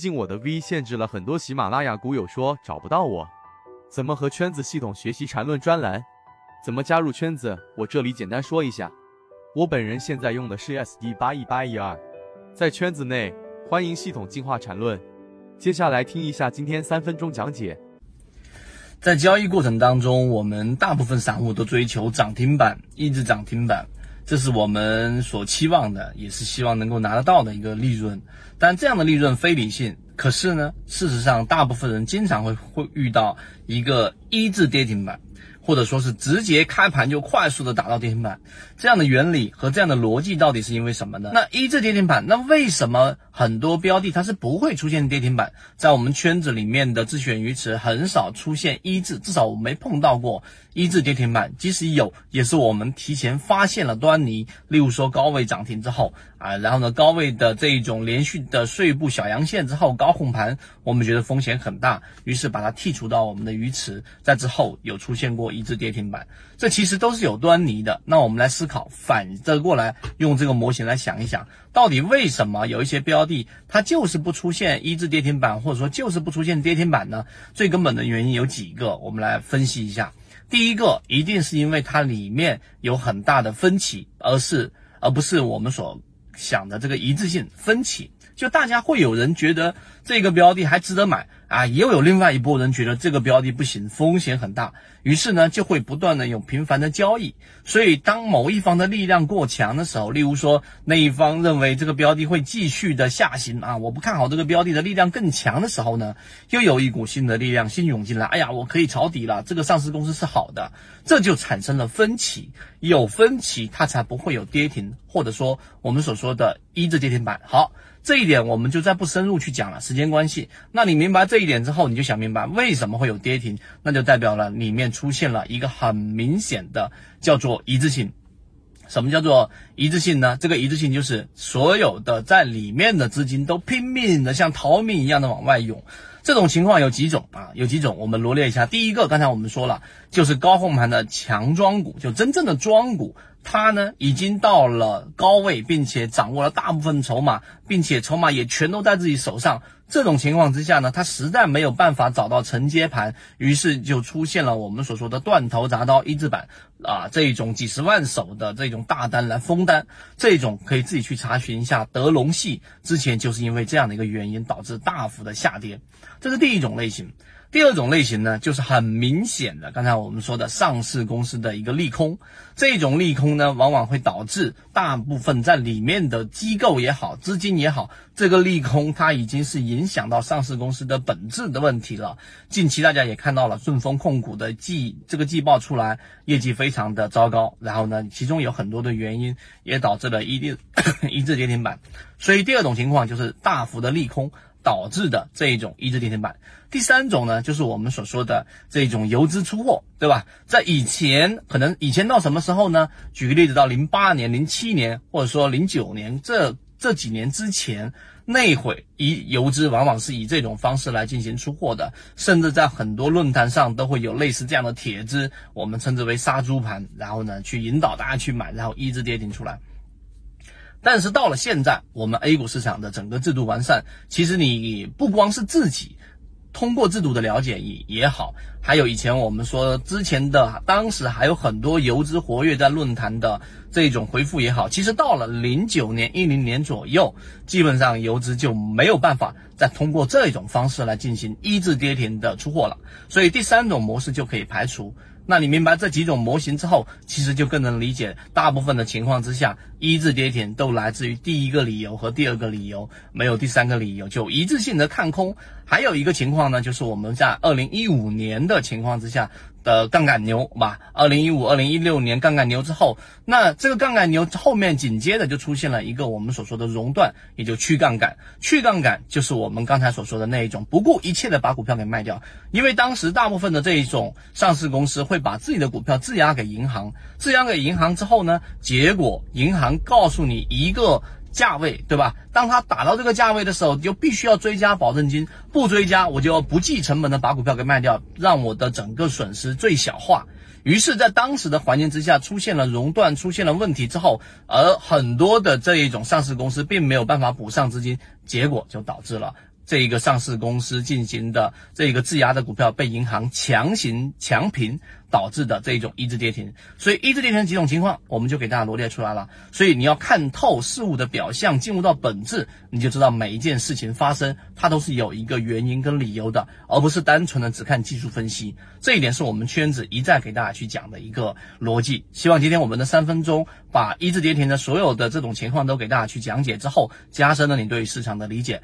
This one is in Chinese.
近我的 V 限制了很多喜马拉雅股友说找不到我，怎么和圈子系统学习缠论专栏？怎么加入圈子？我这里简单说一下，我本人现在用的是 SD 八一八一二，在圈子内欢迎系统进化缠论。接下来听一下今天三分钟讲解。在交易过程当中，我们大部分散户都追求涨停板，一直涨停板。这是我们所期望的，也是希望能够拿得到的一个利润。但这样的利润非理性。可是呢，事实上，大部分人经常会会遇到一个一字跌停板。或者说是直接开盘就快速的打到跌停板，这样的原理和这样的逻辑到底是因为什么呢？那一字跌停板，那为什么很多标的它是不会出现跌停板？在我们圈子里面的自选鱼池很少出现一字，至少我没碰到过一字跌停板。即使有，也是我们提前发现了端倪。例如说高位涨停之后啊，然后呢高位的这一种连续的碎步小阳线之后高控盘，我们觉得风险很大，于是把它剔除到我们的鱼池。在之后有出现过。一字跌停板，这其实都是有端倪的。那我们来思考，反着过来用这个模型来想一想，到底为什么有一些标它就是不出现一字跌停板，或者说就是不出现跌停板呢？最根本的原因有几个，我们来分析一下。第一个，一定是因为它里面有很大的分歧，而是而不是我们所想的这个一致性分歧。就大家会有人觉得这个标的还值得买啊，也有另外一波人觉得这个标的不行，风险很大，于是呢就会不断的有频繁的交易。所以当某一方的力量过强的时候，例如说那一方认为这个标的会继续的下行啊，我不看好这个标的的力量更强的时候呢，又有一股新的力量新涌进来，哎呀，我可以抄底了，这个上市公司是好的，这就产生了分歧，有分歧它才不会有跌停，或者说我们所说的一字跌停板。好。这一点我们就再不深入去讲了，时间关系。那你明白这一点之后，你就想明白为什么会有跌停，那就代表了里面出现了一个很明显的叫做一致性。什么叫做一致性呢？这个一致性就是所有的在里面的资金都拼命的像逃命一样的往外涌。这种情况有几种啊？有几种，我们罗列一下。第一个，刚才我们说了，就是高控盘的强庄股，就真正的庄股。它呢，已经到了高位，并且掌握了大部分筹码，并且筹码也全都在自己手上。这种情况之下呢，他实在没有办法找到承接盘，于是就出现了我们所说的断头铡刀一字板啊，这种几十万手的这种大单来封单，这种可以自己去查询一下。德龙系之前就是因为这样的一个原因导致大幅的下跌，这是第一种类型。第二种类型呢，就是很明显的，刚才我们说的上市公司的一个利空。这种利空呢，往往会导致大部分在里面的机构也好，资金也好，这个利空它已经是影响到上市公司的本质的问题了。近期大家也看到了顺丰控股的季这个季报出来，业绩非常的糟糕。然后呢，其中有很多的原因也导致了一定 一字跌停板。所以第二种情况就是大幅的利空。导致的这一种一字跌停板。第三种呢，就是我们所说的这种游资出货，对吧？在以前，可能以前到什么时候呢？举个例子，到零八年、零七年，或者说零九年这这几年之前，那会以游资往往是以这种方式来进行出货的，甚至在很多论坛上都会有类似这样的帖子，我们称之为杀猪盘，然后呢去引导大家去买，然后一字跌停出来。但是到了现在，我们 A 股市场的整个制度完善，其实你不光是自己通过制度的了解也也好，还有以前我们说之前的，当时还有很多游资活跃在论坛的这种回复也好，其实到了零九年、一零年左右，基本上游资就没有办法再通过这种方式来进行一字跌停的出货了，所以第三种模式就可以排除。那你明白这几种模型之后，其实就更能理解，大部分的情况之下，一字跌停都来自于第一个理由和第二个理由，没有第三个理由，就一致性的看空。还有一个情况呢，就是我们在二零一五年的情况之下。的杠杆牛吧，二零一五、二零一六年杠杆牛之后，那这个杠杆牛后面紧接着就出现了一个我们所说的熔断，也就去杠杆。去杠杆就是我们刚才所说的那一种，不顾一切的把股票给卖掉，因为当时大部分的这一种上市公司会把自己的股票质押给银行，质押给银行之后呢，结果银行告诉你一个。价位对吧？当他打到这个价位的时候，就必须要追加保证金，不追加我就要不计成本的把股票给卖掉，让我的整个损失最小化。于是，在当时的环境之下，出现了熔断，出现了问题之后，而很多的这一种上市公司并没有办法补上资金，结果就导致了。这一个上市公司进行的这一个质押的股票被银行强行强平导致的这一种一字跌停。所以一字跌停几种情况，我们就给大家罗列出来了。所以你要看透事物的表象，进入到本质，你就知道每一件事情发生，它都是有一个原因跟理由的，而不是单纯的只看技术分析。这一点是我们圈子一再给大家去讲的一个逻辑。希望今天我们的三分钟把一字跌停的所有的这种情况都给大家去讲解之后，加深了你对市场的理解。